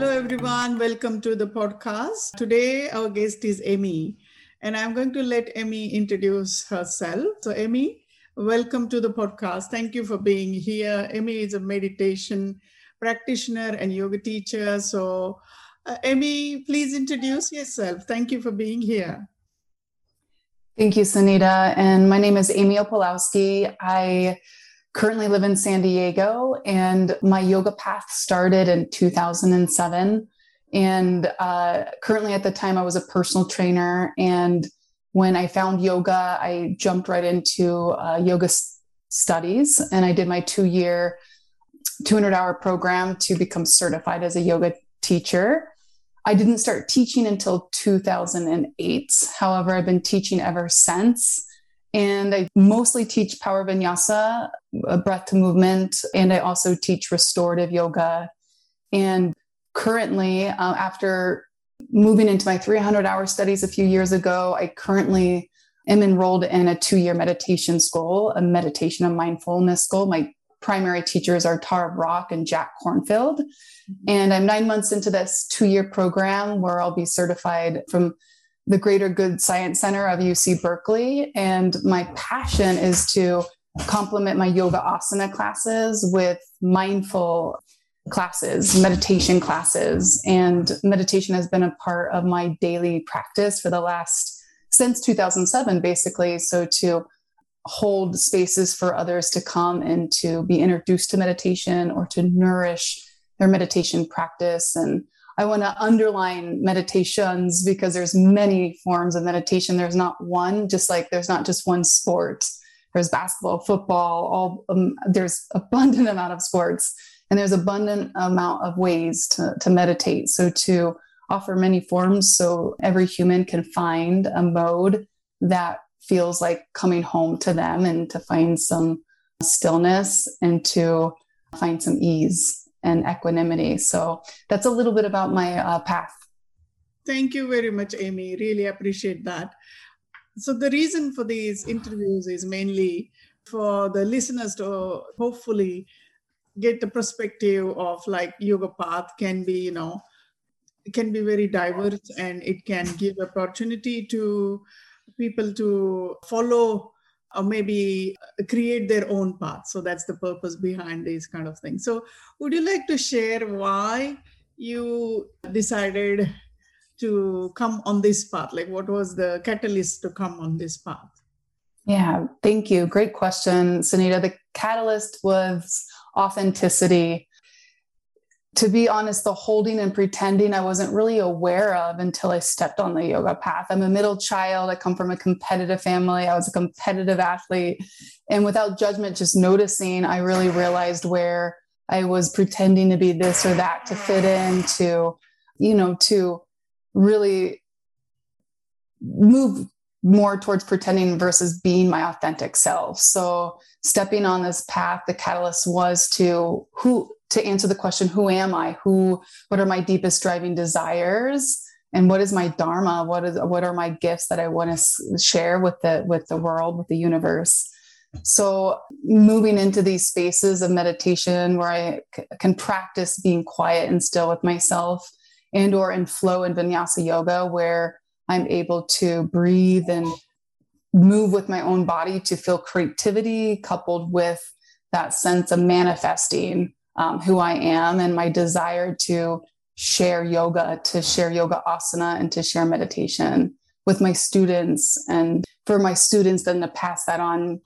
Hello, everyone. Welcome to the podcast. Today, our guest is Amy, and I'm going to let Amy introduce herself. So, Amy, welcome to the podcast. Thank you for being here. Amy is a meditation practitioner and yoga teacher. So, uh, Amy, please introduce yourself. Thank you for being here. Thank you, Sunita. And my name is Amy Opolowski. I currently live in San Diego, and my yoga path started in 2007. And uh, currently, at the time, I was a personal trainer. And when I found yoga, I jumped right into uh, yoga s- studies and I did my two year, 200 hour program to become certified as a yoga teacher. I didn't start teaching until 2008. However, I've been teaching ever since. And I mostly teach power vinyasa, breath to movement, and I also teach restorative yoga. And currently, uh, after moving into my 300 hour studies a few years ago, I currently am enrolled in a two year meditation school, a meditation and mindfulness school. My primary teachers are Tara Brach and Jack Kornfield. Mm-hmm. And I'm nine months into this two year program where I'll be certified from the Greater Good Science Center of UC Berkeley. And my passion is to complement my yoga asana classes with mindful classes, meditation classes. And meditation has been a part of my daily practice for the last, since 2007, basically. So to hold spaces for others to come and to be introduced to meditation or to nourish their meditation practice. And I want to underline meditations because there's many forms of meditation. There's not one, just like there's not just one sport. There's basketball, football, all um, there's abundant amount of sports and there's abundant amount of ways to, to meditate. So to offer many forms so every human can find a mode that feels like coming home to them and to find some stillness and to find some ease and equanimity. So that's a little bit about my uh, path. Thank you very much, Amy. Really appreciate that. So, the reason for these interviews is mainly for the listeners to hopefully get the perspective of like yoga path can be, you know, can be very diverse and it can give opportunity to people to follow or maybe uh, create their own path. So that's the purpose behind these kind of things. So, would you like to share why you decided to come on this path? Like, what was the catalyst to come on this path? Yeah, thank you. Great question, Sunita. The catalyst was authenticity to be honest, the holding and pretending I wasn't really aware of until I stepped on the yoga path. I'm a middle child. I come from a competitive family. I was a competitive athlete. And without judgment, just noticing, I really realized where I was pretending to be this or that to fit in, to, you know, to really move more towards pretending versus being my authentic self. So stepping on this path, the catalyst was to who to answer the question who am i? Who what are my deepest driving desires? And what is my dharma? What is what are my gifts that i want to share with the with the world with the universe? So moving into these spaces of meditation where I c- can practice being quiet and still with myself and or in flow and vinyasa yoga where i'm able to breathe and move with my own body to feel creativity coupled with that sense of manifesting um, who I am and my desire to share yoga, to share yoga asana, and to share meditation with my students, and for my students then to pass that on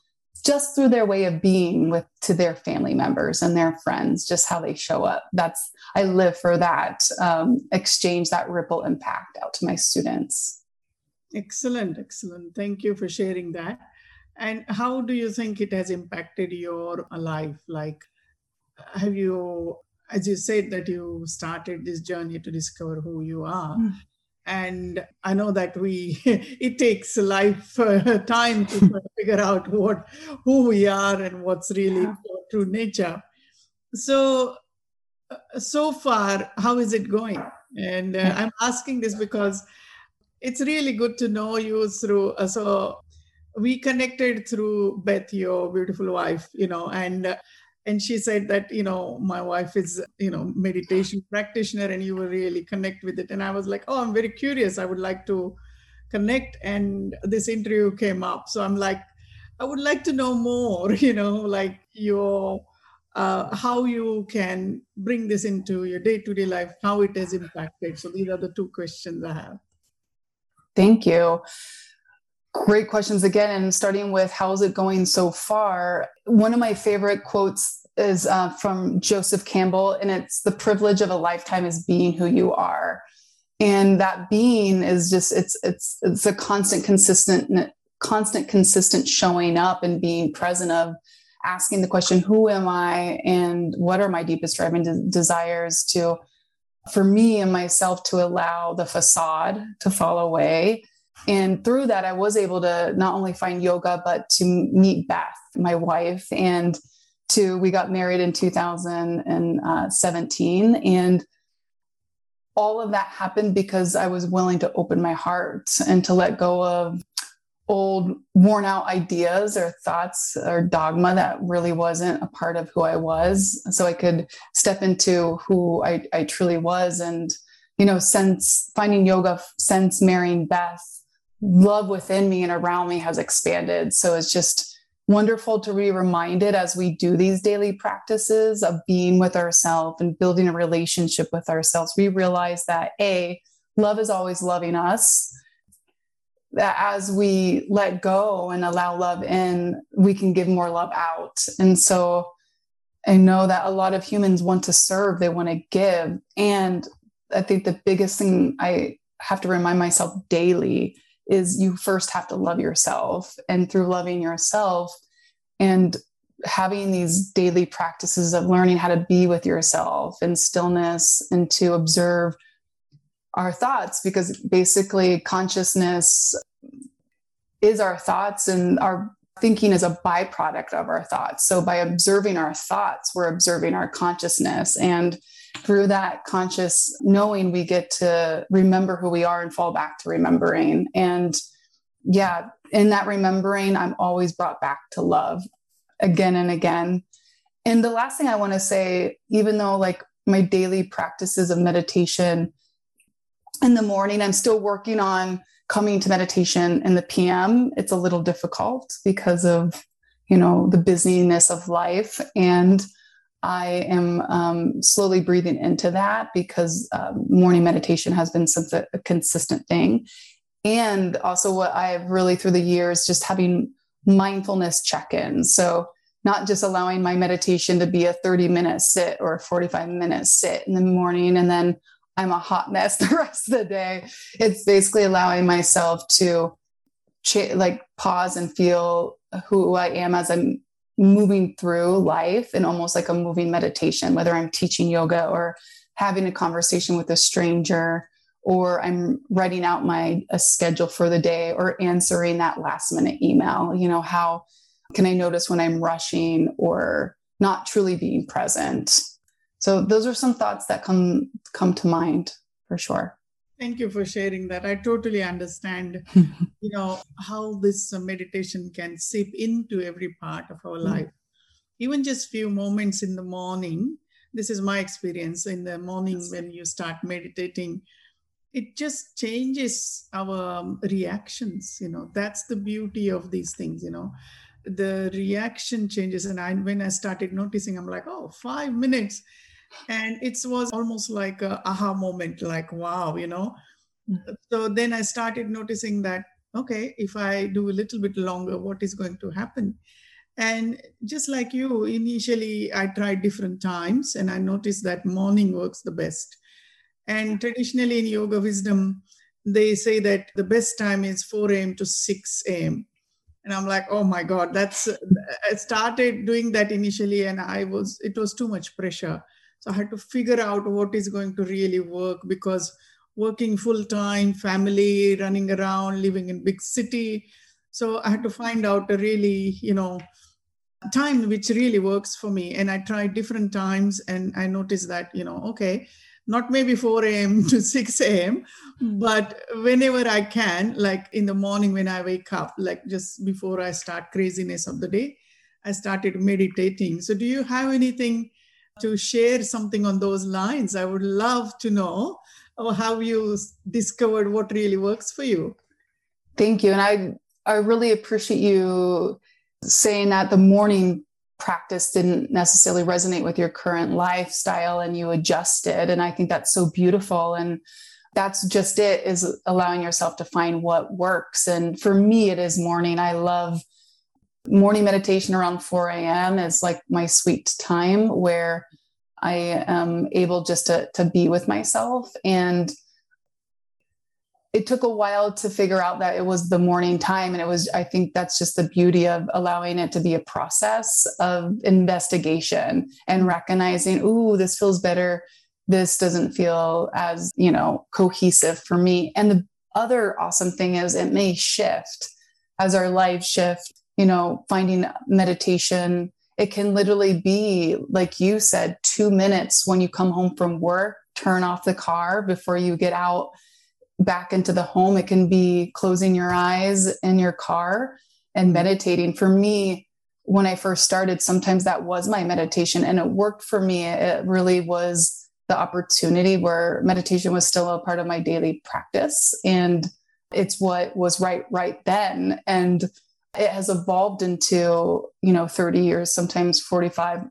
just through their way of being with to their family members and their friends, just how they show up. That's I live for that um, exchange, that ripple impact out to my students. Excellent, excellent. Thank you for sharing that. And how do you think it has impacted your life? Like have you as you said, that you started this journey to discover who you are. Mm. And I know that we, it takes life uh, time to figure out what, who we are and what's really yeah. true nature. So, uh, so far, how is it going? And uh, I'm asking this because it's really good to know you through. Uh, so we connected through Beth, your beautiful wife, you know, and uh, and she said that you know my wife is you know meditation practitioner and you will really connect with it. And i was like oh i'm very curious. I would like to connect. And this interview came up. So i'm like i would like to know more you know like your uh, how you can bring this into your day-to-day life how it has impacted. So these are the two questions i have. Thank you Great questions again. And starting with how's it going so far? One of my favorite quotes is uh, from Joseph Campbell, and it's the privilege of a lifetime is being who you are. And that being is just it's it's it's a constant, consistent, constant, consistent showing up and being present of asking the question, who am I and what are my deepest driving de- desires to for me and myself to allow the facade to fall away and through that, I was able to not only find yoga, but to meet Beth, my wife, and to we got married in 2017. And all of that happened because I was willing to open my heart and to let go of old worn out ideas or thoughts or dogma that really wasn't a part of who I was. So I could step into who I, I truly was. And, you know, since finding yoga, since marrying Beth, love within me and around me has expanded. So it's just wonderful to be reminded as we do these daily practices of being with ourselves and building a relationship with ourselves. We realize that A, love is always loving us. That as we let go and allow love in, we can give more love out. And so I know that a lot of humans want to serve, they want to give. And I think the biggest thing I have to remind myself daily is you first have to love yourself. And through loving yourself and having these daily practices of learning how to be with yourself in stillness and to observe our thoughts, because basically consciousness is our thoughts and our thinking is a byproduct of our thoughts. So by observing our thoughts, we're observing our consciousness. And through that conscious knowing, we get to remember who we are and fall back to remembering. And yeah, in that remembering, I'm always brought back to love again and again. And the last thing I want to say, even though like my daily practices of meditation in the morning, I'm still working on coming to meditation in the PM. It's a little difficult because of, you know, the busyness of life. And I am um, slowly breathing into that because um, morning meditation has been such a, a, consistent thing. And also, what I've really through the years just having mindfulness check ins. So, not just allowing my meditation to be a 30 minute sit or a 45 minute sit in the morning and then I'm a hot mess the rest of the day. It's basically allowing myself to ch- like pause and feel who I am as I'm moving through life and almost like a moving meditation, whether I'm teaching yoga or having a conversation with a stranger or I'm writing out my schedule for the day or answering that last minute email. You know, how can I notice when I'm rushing or not truly being present? So those are some thoughts that come come to mind for sure. Thank you for sharing that. I totally understand, you know, how this uh, meditation can seep into every part of our mm. life. Even just few moments in the morning. This is my experience in the morning when you start meditating. It just changes our um, reactions. You know, that's the beauty of these things. You know, the reaction changes. And I, when I started noticing, I'm like, oh, five minutes and it was almost like a aha moment like wow you know? Mm-hmm. so then i started noticing that okay if i do a little bit longer what is going to happen? And just like you initially i tried different times and i noticed that morning works the best. And traditionally in yoga wisdom they say that the best time is 4 a.m to 6 a.m and i'm like oh my god that's i started doing that initially and i was it was too much pressure So I had to figure out what is going to really work because working full time, family, running around, living in big city. So I had to find out a really, you know, time which really works for me. And I tried different times and I noticed that, you know, okay, not maybe 4 a.m. to 6 a.m., but whenever I can, like in the morning when I wake up, like just before I start craziness of the day, I started meditating. So do you have anything to share something on those lines? I would love to know how you discovered what really works for you. Thank you. And I I really appreciate you saying that the morning practice didn't necessarily resonate with your current lifestyle and you adjusted. And I think that's so beautiful. And that's just it is allowing yourself to find what works. And for me, it is morning. I love morning meditation around 4 a.m. is like my sweet time where I am able just to, to be with myself. And it took a while to figure out that it was the morning time. And it was, I think that's just the beauty of allowing it to be a process of investigation and recognizing, ooh, this feels better. This doesn't feel as, you know, cohesive for me. And the other awesome thing is it may shift as our lives shift, you know, finding meditation. It can literally be, like you said, two minutes when you come home from work, turn off the car before you get out back into the home. It can be closing your eyes in your car and meditating. For me, when I first started, sometimes that was my meditation and it worked for me. It really was the opportunity where meditation was still a part of my daily practice. And it's what was right right then. And it has evolved into, you know, 30 years, sometimes 45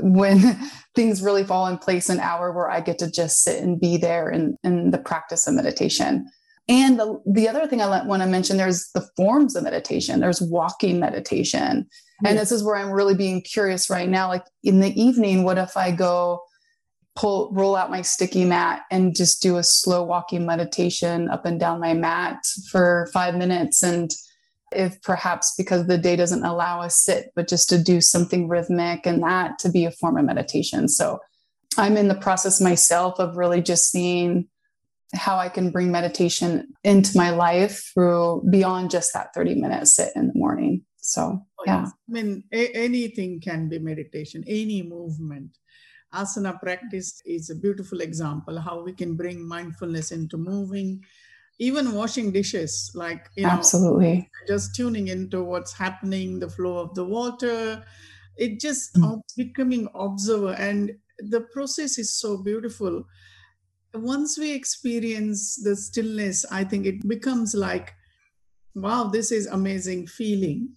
when things really fall in place an hour where I get to just sit and be there in, in the practice of meditation. And the, the other thing I want to mention there's the forms of meditation. There's walking meditation. And this is where I'm really being curious right now. Like in the evening, what if I go pull, roll out my sticky mat and just do a slow walking meditation up and down my mat for five minutes and if perhaps because the day doesn't allow us sit, but just to do something rhythmic and that to be a form of meditation. So I'm in the process myself of really just seeing how I can bring meditation into my life through beyond just that 30 minute sit in the morning. So, oh, yeah. I mean, a- anything can be meditation, any movement. Asana practice is a beautiful example how we can bring mindfulness into moving even washing dishes like you know absolutely. just tuning into what's happening the flow of the water. It just mm. becoming observer and the process is so beautiful. Once we experience the stillness i think it becomes like wow this is amazing feeling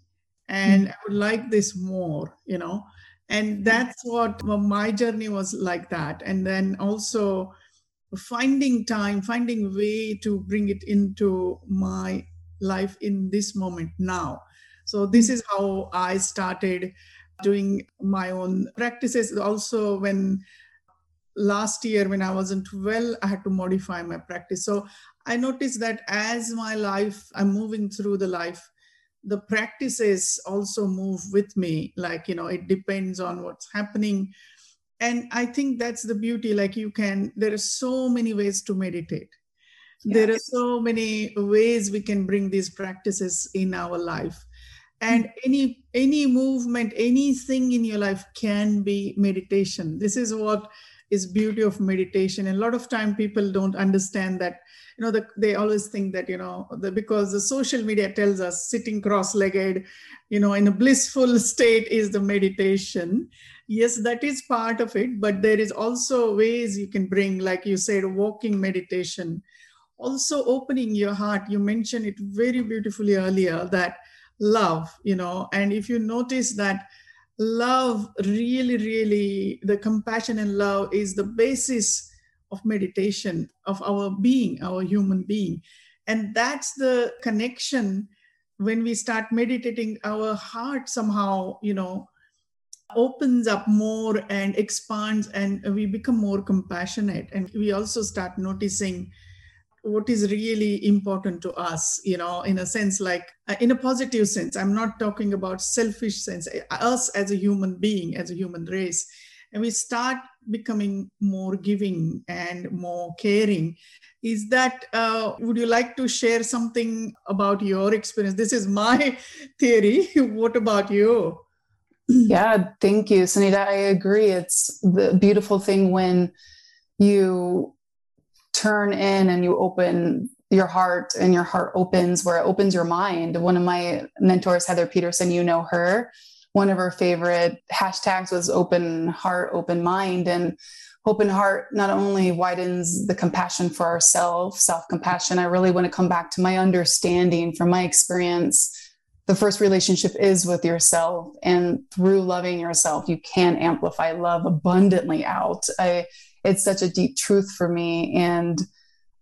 and mm. i would like this more you know? And that's what my journey was like that. And then also finding time, finding way to bring it into my life in this moment now. So this is how I started doing my own practices. Also, when last year when I wasn't well, I had to modify my practice. So I noticed that as my life, I'm moving through the life, the practices also move with me. Like, you know, it depends on what's happening and i think that's the beauty like you can there are so many ways to meditate. There are so many ways we can bring these practices in our life. And mm-hmm. any any movement anything in your life can be meditation. This is what is beauty of meditation. And a lot of time people don't understand that you know the, they always think that you know the, because the social media tells us sitting cross-legged you know in a blissful state is the meditation yes that is part of it but there is also ways you can bring like you said walking meditation. Also opening your heart. You mentioned it very beautifully earlier that love you know and if you notice that love really really the compassion and love is the basis of meditation of our being our human being. And that's the connection when we start meditating our heart somehow you know opens up more and expands and we become more compassionate. And we also start noticing what is really important to us you know in a sense like uh, in a positive sense. I'm not talking about selfish sense uh, us as a human being as a human race. And we start becoming more giving and more caring. Is that uh, would you like to share something about your experience? This is my theory. What about you yeah thank you sunita i agree it's the beautiful thing when you turn in and you open your heart and your heart opens where it opens your mind. One of my mentors, Heather Peterson, you know her. One of her favorite hashtags was open heart, open mind. And open heart not only widens the compassion for ourselves, self compassion. I really want to come back to my understanding from my experience. The first relationship is with yourself, and through loving yourself, you can amplify love abundantly out. I, it's such a deep truth for me. And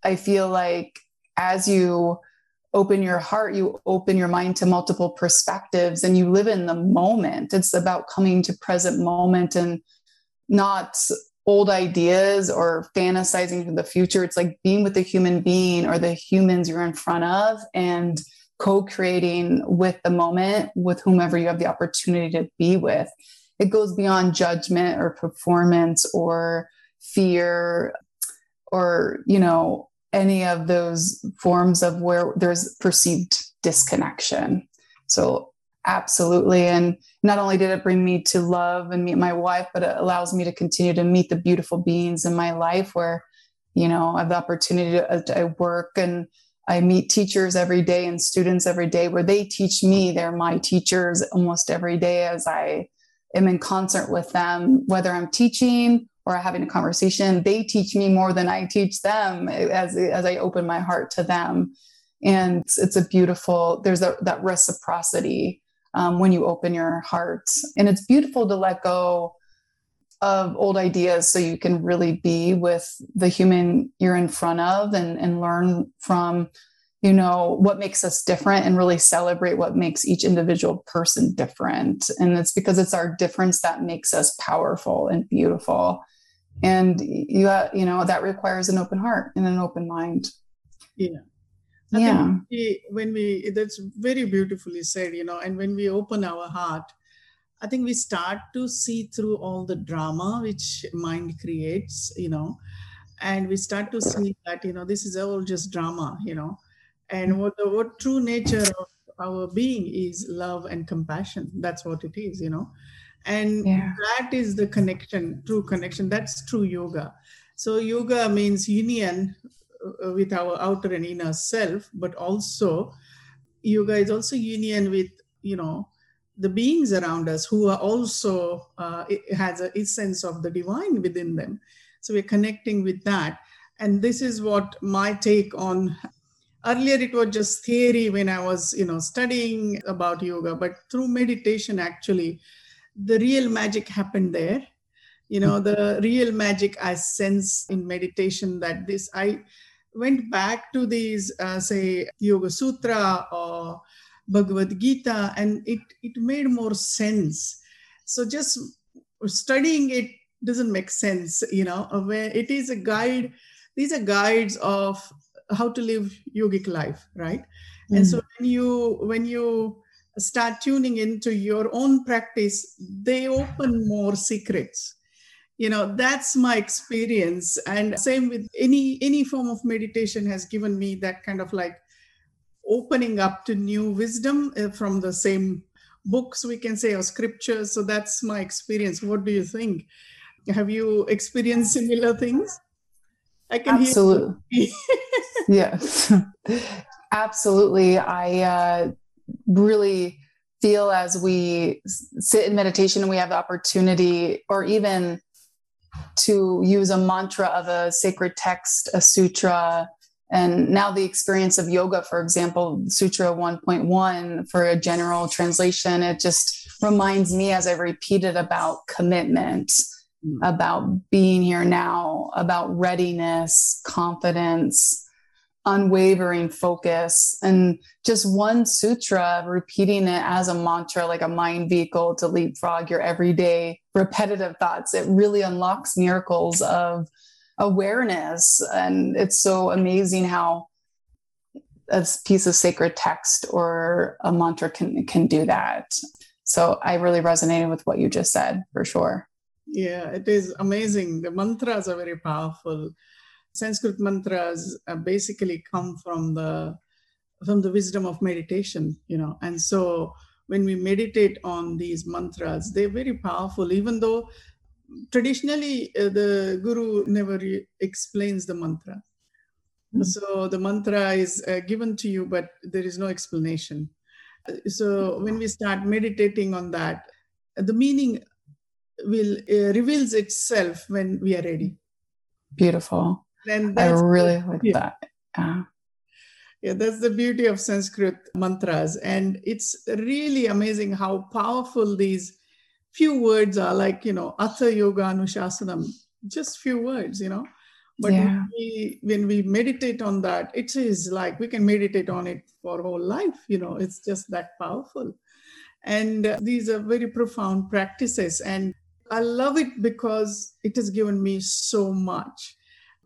I feel like as you open your heart, you open your mind to multiple perspectives and you live in the moment. It's about coming to present moment and not old ideas or fantasizing for the future. It's like being with the human being or the humans you're in front of and co creating with the moment with whomever you have the opportunity to be with. It goes beyond judgment or performance or fear or, you know, any of those forms of where there's perceived disconnection. So, absolutely. And not only did it bring me to love and meet my wife, but it allows me to continue to meet the beautiful beings in my life where, you know, I have the opportunity to I work and I meet teachers every day and students every day where they teach me. They're my teachers almost every day as I am in concert with them, whether I'm teaching or having a conversation, they teach me more than I teach them as, as I open my heart to them. And it's, it's a beautiful, there's a, that reciprocity um, when you open your heart. And it's beautiful to let go of old ideas so you can really be with the human you're in front of and, and learn from you know what makes us different and really celebrate what makes each individual person different. And it's because it's our difference that makes us powerful and beautiful. And you uh, you know that requires an open heart and an open mind. Yeah. I yeah. we, when we that's very beautifully said you know and when we open our heart i think we start to see through all the drama which mind creates you know and we start to see that you know this is all just drama you know. And what the what true nature of our being is love and compassion. That's what it is you know. And yeah. that is the connection true connection. That's true yoga. So yoga means union uh, with our outer and inner self but also yoga is also union with you know the beings around us who are also uh, has a sense of the divine within them. So we're connecting with that. And this is what my take on earlier it was just theory when i was you know studying about yoga but through meditation actually the real magic happened there. You know the real magic i sense in meditation that this i went back to these uh, say yoga sutra or bhagavad gita and it it made more sense so just studying it doesn't make sense you know where it is a guide these are guides of how to live yogic life right mm. and so when you when you start tuning into your own practice, they open more secrets. You know, that's my experience. And same with any any form of meditation has given me that kind of like opening up to new wisdom uh, from the same books we can say or scriptures. So that's my experience. What do you think? Have you experienced similar things? I can hear. absolutely yes. Absolutely. I uh, really feel as we sit in meditation and we have the opportunity or even to use a mantra of a sacred text, a sutra, and now the experience of yoga, for example, Sutra 1.1 for a general translation, it just reminds me as I repeat it about commitment, mm. about being here now, about readiness, confidence, unwavering focus and just one sutra repeating it as a mantra like a mind vehicle to leapfrog your everyday repetitive thoughts it really unlocks miracles of awareness and it's so amazing how a piece of sacred text or a mantra can can do that so i really resonated with what you just said for sure Yeah, it is amazing. The mantras are very powerful. Sanskrit mantras uh, basically come from the from the wisdom of meditation, you know. And so when we meditate on these mantras, they're very powerful, even though traditionally uh, the guru never explains the mantra. Mm-hmm. So the mantra is uh, given to you, but there is no explanation. So when we start meditating on that, the meaning will uh, reveals itself when we are ready. Beautiful. And I really like that. Yeah. Yeah, that's the beauty of Sanskrit mantras. And it's really amazing how powerful these few words are like, you know, Atha Yoga Anushasanam, just few words, you know. But yeah. when, we, when we meditate on that, it is like we can meditate on it for whole life, you know, it's just that powerful. And uh, these are very profound practices. And I love it because it has given me so much.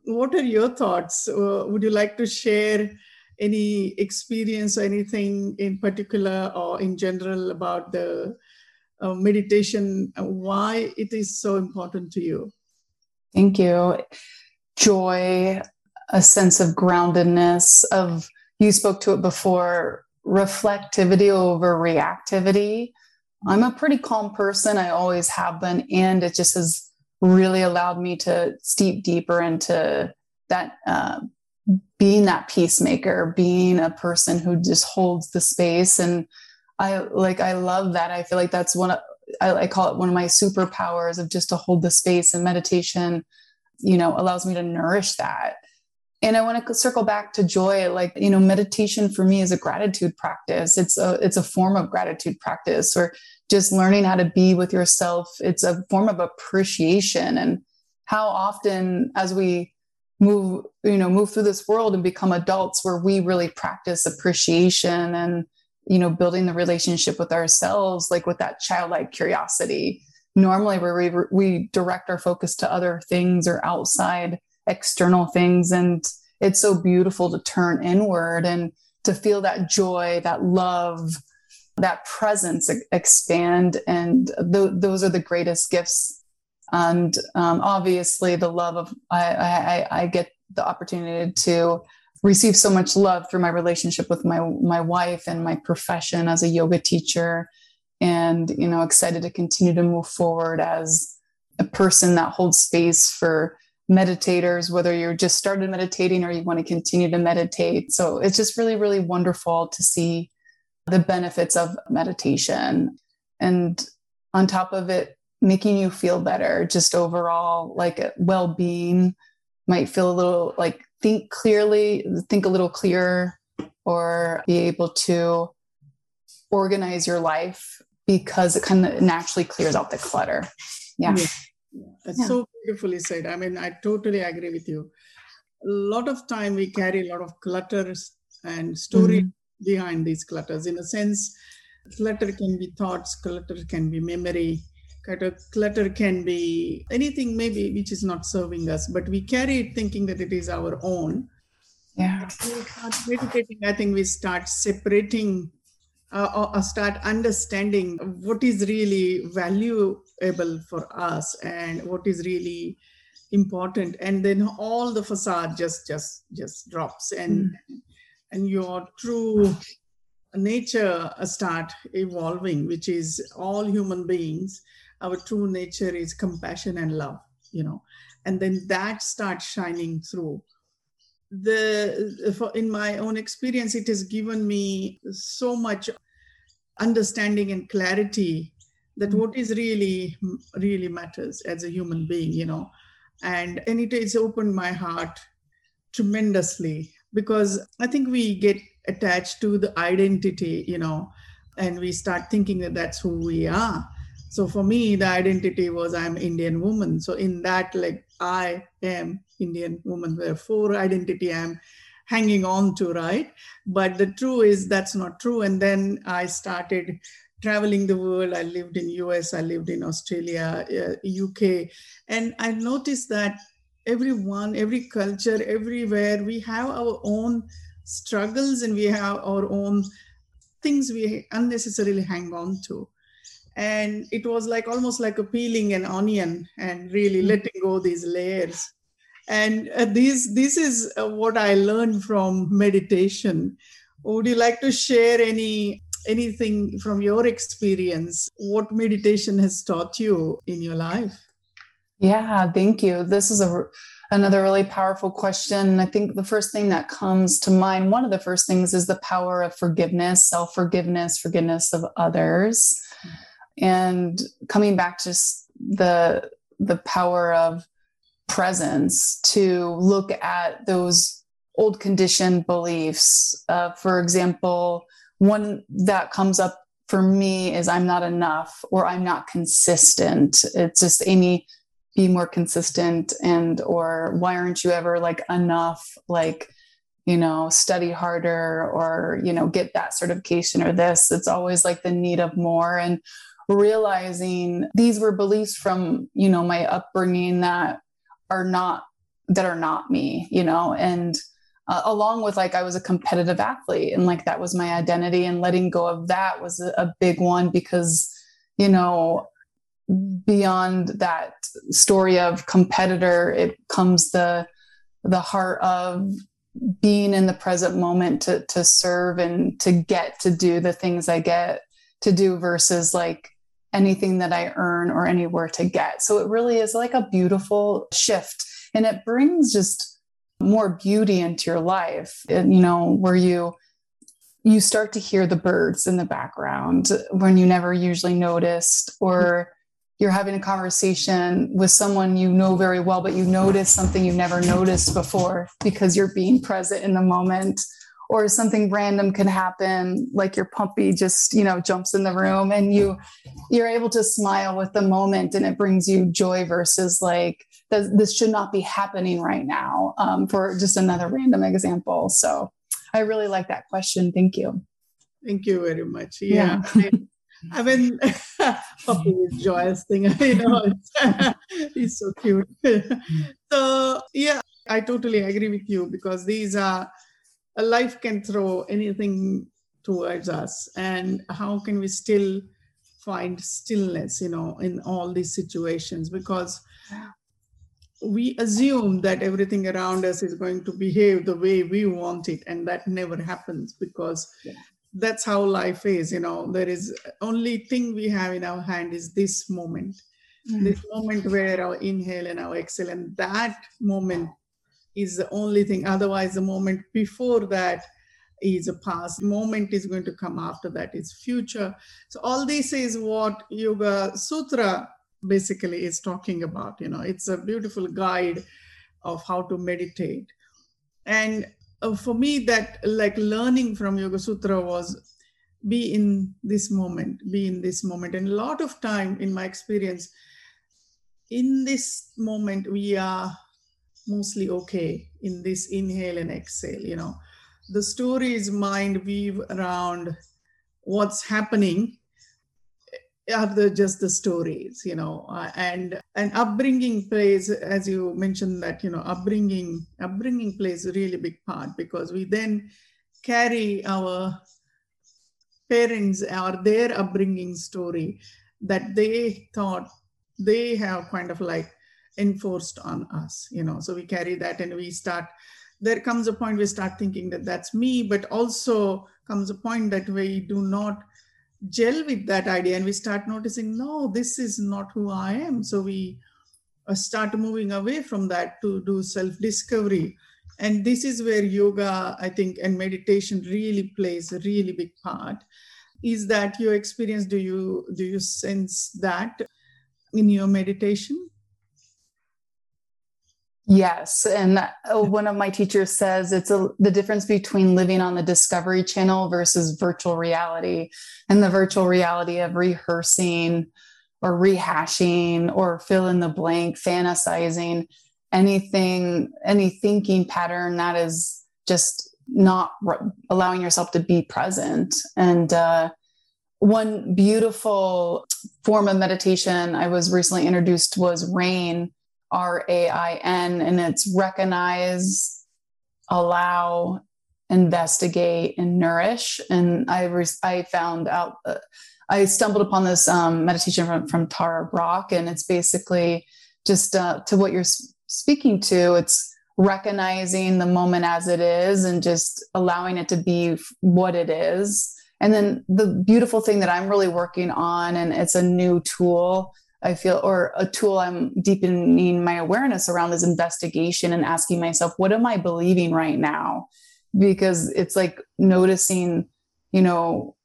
What are your thoughts? Uh, would you like to share any experience or anything in particular or in general about the uh, meditation, why it is so important to you? Thank you. Joy, a sense of groundedness, of you spoke to it before, reflectivity over reactivity. I'm a pretty calm person. I always have been. And it just has really allowed me to steep deeper into that uh, being that peacemaker, being a person who just holds the space. And I like, I love that. I feel like that's one of, I, I call it one of my superpowers of just to hold the space and meditation, you know, allows me to nourish that. And I want to circle back to joy. Like, you know, meditation for me is a gratitude practice. It's a, it's a form of gratitude practice or just learning how to be with yourself. It's a form of appreciation. And how often as we move you know move through this world and become adults where we really practice appreciation and you know building the relationship with ourselves like with that childlike curiosity. Normally where we we direct our focus to other things or outside external things and it's so beautiful to turn inward and to feel that joy that love that presence expand and th- those are the greatest gifts. And um, obviously the love of I, I, I get the opportunity to receive so much love through my relationship with my my wife and my profession as a yoga teacher and you know excited to continue to move forward as a person that holds space for meditators whether you're just started meditating or you want to continue to meditate. So it's just really really wonderful to see the benefits of meditation. And on top of it making you feel better, just overall like well being, might feel a little like think clearly, think a little clearer, or be able to organize your life because it kind of naturally clears out the clutter. Yeah. yeah. That's yeah. so beautifully said. I mean, I totally agree with you. A lot of time we carry a lot of clutters and story mm-hmm. behind these clutters. In a sense, clutter can be thoughts, clutter can be memory, clutter can be anything maybe which is not serving us but we carry it thinking that it is our own. Yeah. Meditating i think we start separating uh, or start understanding what is really valuable for us and what is really important. And then all the facade just just just drops. And mm. and your true nature start evolving which is all human beings our true nature is compassion and love you know. And then that starts shining through. The for, in my own experience it has given me so much understanding and clarity that mm-hmm. what is really really matters as a human being you know. And and it has opened my heart tremendously because i think we get attached to the identity you know and we start thinking that that's who we are so for me the identity was i'm indian woman. So in that like i am indian woman therefore identity i'm hanging on to right? But the true is that's not true. And then i started traveling the world. I lived in us i lived in australia uh, uk and i noticed that everyone every culture everywhere we have our own struggles and we have our own things we unnecessarily hang on to and it was like almost like a peeling an onion and really mm-hmm. letting go these layers. And uh, this this is uh, what i learned from meditation. Would you like to share any anything from your experience? What meditation has taught you in your life? Yeah thank you. This is a another really powerful question. I think the first thing that comes to mind one of the first things is the power of forgiveness self-forgiveness forgiveness of others and coming back to the the power of presence to look at those old conditioned beliefs uh, for example one that comes up for me is i'm not enough or i'm not consistent. It's just amy be more consistent and or why aren't you ever like enough? Like you know study harder or you know get that certification or this. It's always like the need of more. And realizing these were beliefs from you know my upbringing that are not that are not me you know and uh, along with like i was a competitive athlete and like that was my identity and letting go of that was a, a big one because you know beyond that story of competitor it comes the the heart of being in the present moment to to serve and to get to do the things i get to do versus like anything that I earn or anywhere to get. So it really is like a beautiful shift and it brings just more beauty into your life. And, you know, where you you start to hear the birds in the background when you never usually noticed or you're having a conversation with someone you know very well but you notice something you never noticed before because you're being present in the moment or something random can happen like your puppy just you know jumps in the room and you you're able to smile with the moment and it brings you joy versus like this should not be happening right now um, for just another random example so i really like that question thank you thank you very much yeah, yeah. I mean, puppy is joyous thing. You know, he's so cute. so yeah, I totally agree with you because these are life can throw anything towards us and how can we still find stillness you know in all these situations because we assume that everything around us is going to behave the way we want it and that never happens because yeah. that's how life is you know there is only thing we have in our hand is this moment mm-hmm. this moment where our inhale and our exhale and that moment is the only thing. Otherwise, the moment before that is a past. Moment is going to come after that is future. So all this is what Yoga Sutra basically is talking about. You know, it's a beautiful guide of how to meditate. And uh, for me, that like learning from Yoga Sutra was be in this moment, be in this moment. And a lot of time in my experience, in this moment, we are mostly okay in this inhale and exhale you know. The stories mind weave around what's happening are the just the stories you know. Uh, and and upbringing plays as you mentioned that you know upbringing upbringing plays a really big part because we then carry our parents or their upbringing story that they thought they have kind of like enforced on us you know. So we carry that and we start there comes a point we start thinking that that's me but also comes a point that we do not gel with that idea and we start noticing no this is not who i am. So we uh, start moving away from that to do self discovery and this is where yoga i think and meditation really plays a really big part is that your experience do you do you sense that in your meditation Yes, and uh, one of my teachers says it's a, the difference between living on the Discovery Channel versus virtual reality, and the virtual reality of rehearsing or rehashing or fill in the blank, fantasizing anything, any thinking pattern that is just not re- allowing yourself to be present. And uh, one beautiful form of meditation I was recently introduced was RAIN R A I N, and it's recognize, allow, investigate, and nourish. And I re- I found out uh, I stumbled upon this um, meditation from, from Tara Brach, and it's basically just uh, to what you're speaking to. It's recognizing the moment as it is and just allowing it to be what it is. And then the beautiful thing that I'm really working on, and it's a new tool I feel, or a tool I'm deepening my awareness around is investigation and asking myself, what am I believing right now? Because it's like noticing, you know,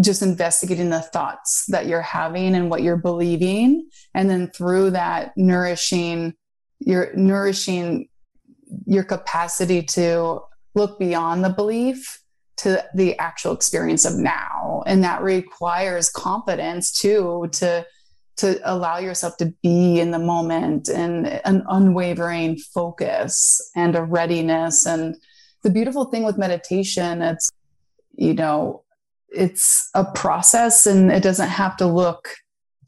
just investigating the thoughts that you're having and what you're believing. And then through that, nourishing, you're nourishing your capacity to look beyond the belief to the actual experience of now. And that requires confidence too, to to allow yourself to be in the moment and an unwavering focus and a readiness. And the beautiful thing with meditation it's you know it's a process and it doesn't have to look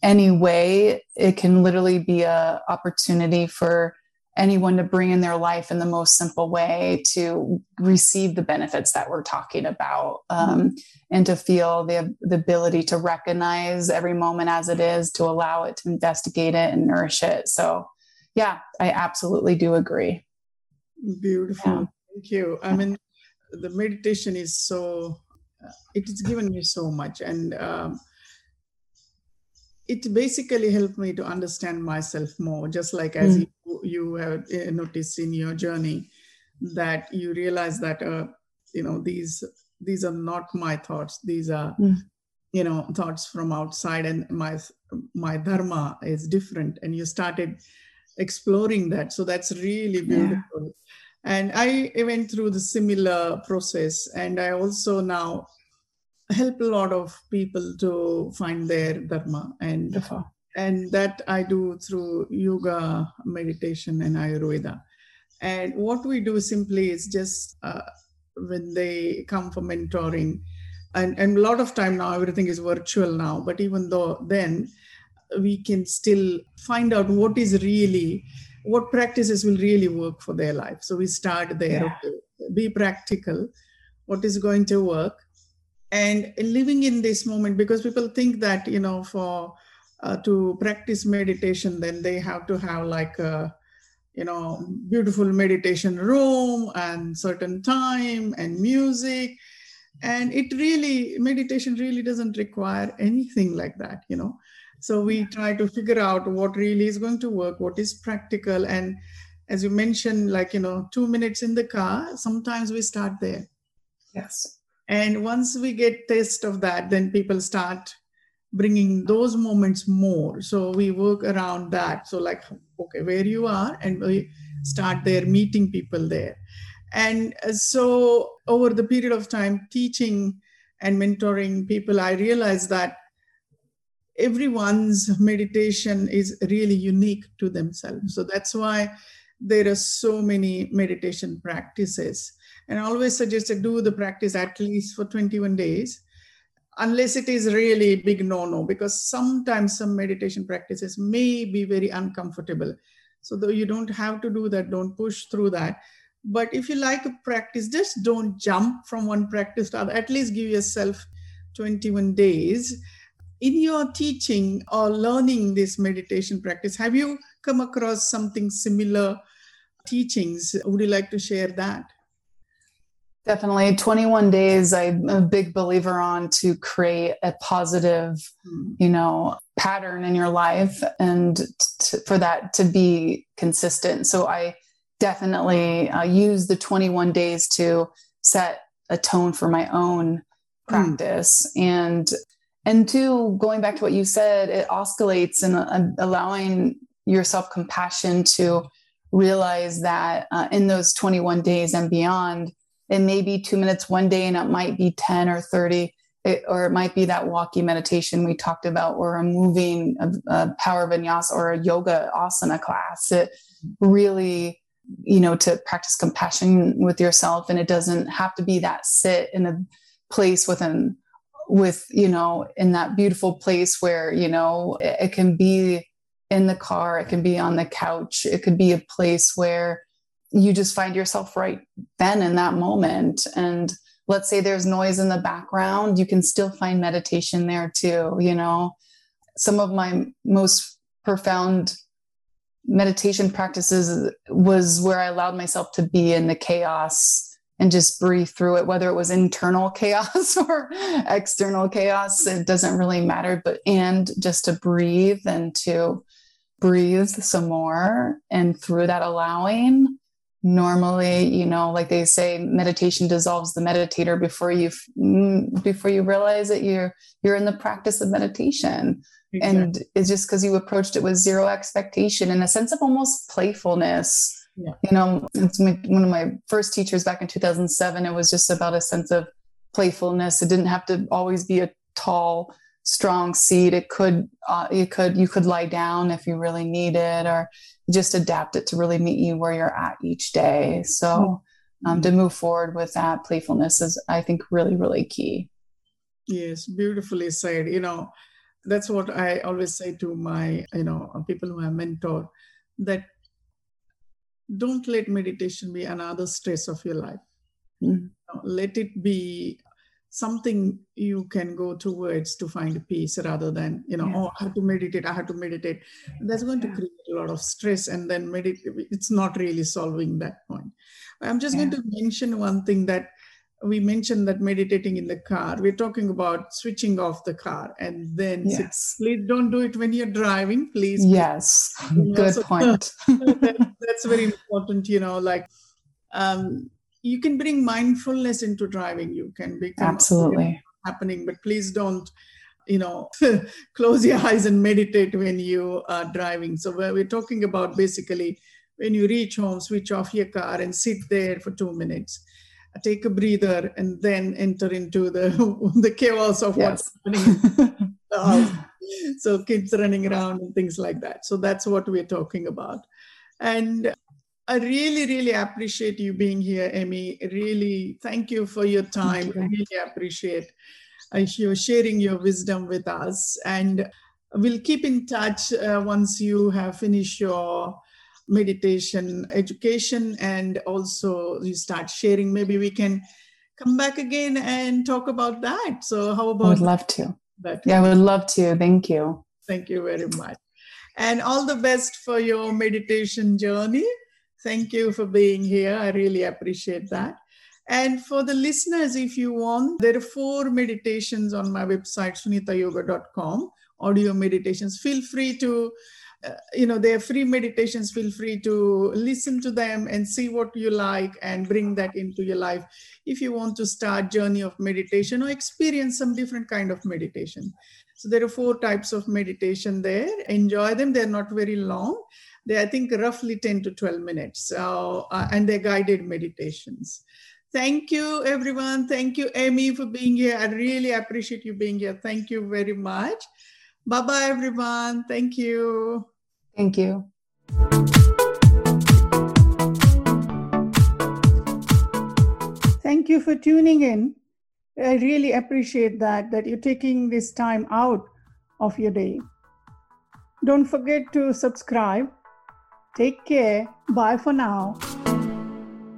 any way. It can literally be a opportunity for anyone to bring in their life in the most simple way to receive the benefits that we're talking about um, and to feel the, the ability to recognize every moment as it is to allow it to investigate it and nourish it. So yeah i absolutely do agree. Beautiful. Yeah. thank you. I mean the meditation is so it has given me so much. And um, it basically helped me to understand myself more just like as mm. you, you have uh, noticed in your journey that you realize that uh, you know these these are not my thoughts these are mm. you know thoughts from outside and my my dharma is different and you started exploring that so that's really beautiful yeah. and i went through the similar process and i also now help a lot of people to find their dharma. And and that i do through yoga meditation and ayurveda. And what we do simply is just uh, when they come for mentoring. And, and a lot of time now everything is virtual now. But even though then we can still find out what is really what practices will really work for their life. So we start there yeah. okay, be practical. What is going to work and living in this moment because people think that you know for uh, to practice meditation then they have to have like a you know beautiful meditation room and certain time and music. And it really meditation really doesn't require anything like that you know. So we try to figure out what really is going to work what is practical. And as you mentioned like you know 2 minutes in the car sometimes we start there. Yes and once we get taste of that then people start bringing those moments more. So we work around that. So like okay where you are and we start there meeting people there. And uh, so over the period of time teaching and mentoring people i realized that everyone's meditation is really unique to themselves. So that's why there are so many meditation practices and always suggest to do the practice at least for 21 days, unless it is really big no-no, because sometimes some meditation practices may be very uncomfortable. So though you don't have to do that, don't push through that. But if you like a practice, just don't jump from one practice to other. At least give yourself 21 days. In your teaching or learning this meditation practice, have you come across something similar teachings? Would you like to share that? Definitely. 21 days, I'm a big believer on to create a positive, hmm. you know, pattern in your life and to, for that to be consistent. So I definitely uh, use the 21 days to set a tone for my own hmm. practice. Mm. And and two, going back to what you said, it oscillates and uh, allowing yourself compassion to realize that uh, in those 21 days and beyond, it may be two minutes one day and it might be 10 or 30 it, or it might be that walking meditation we talked about or a moving a, a power vinyasa or a yoga asana class. It really you know to practice compassion with yourself and it doesn't have to be that sit in a place within with you know in that beautiful place where you know it, it can be in the car it can be on the couch it could be a place where you just find yourself right then in that moment and let's say there's noise in the background, you can still find meditation there too. You know, some of my most profound meditation practices was where I allowed myself to be in the chaos and just breathe through it, whether it was internal chaos or external chaos. It doesn't really matter, but and just to breathe and to breathe some more. And through that allowing, normally, you know, like they say, meditation dissolves the meditator before you mm, before you realize that you're you're in the practice of meditation. Exactly. And it's just because you approached it with zero expectation and a sense of almost playfulness. Yeah. You know, it's my, one of my first teachers back in 2007. It was just about a sense of playfulness. It didn't have to always be a tall, strong seat. It could, uh, you could, you could lie down if you really need it, or just adapt it to really meet you where you're at each day. So, um, to move forward with that playfulness is, I think, really, really key. Yes, beautifully said. You know, that's what I always say to my, you know, people who I mentor that don't let meditation be another stress of your life. Mm. Let it be something you can go towards to find peace rather than you know yeah. oh i have to meditate i have to meditate that's going to create a lot of stress and then meditate it's not really solving that point i'm just yeah. going to mention one thing that we mentioned that meditating in the car we're talking about switching off the car and then yes. please don't do it when you're driving please yes good so, point that, that's very important you know like um, you can bring mindfulness into driving. You can be absolutely. happening but please don't you know close your eyes and meditate when you are driving. So we're talking about basically when you reach home switch off your car and sit there for two minutes. Take a breather and then enter into the the chaos of yes. what's happening so kids running around and things like that. So that's what we're talking about. And i really really appreciate you being here amy really thank you for your time. i really appreciate uh, you sharing your wisdom with us. And we'll keep in touch uh, once you have finished your meditation education and also you start sharing. Maybe we can come back again and talk about that. So how about i would love to. that? Yeah i would love to. Thank you. Thank you very much. And all the best for your meditation journey thank you for being here. I really appreciate that. And for the listeners if you want there are four meditations on my website sunitayoga.com audio meditations. Feel free to uh, you know they're free meditations. Feel free to listen to them and see what you like and bring that into your life. If you want to start journey of meditation or experience some different kind of meditation. So there are four types of meditation there. Enjoy them. They're not very long they i think roughly 10 to 12 minutes so, uh, and they're guided meditations thank you everyone thank you amy for being here i really appreciate you being here thank you very much Bye bye, everyone. Thank you. Thank you. Thank you for tuning in. I really appreciate that, that you're taking this time out of your day. Don't forget to subscribe. Take care. Bye for now.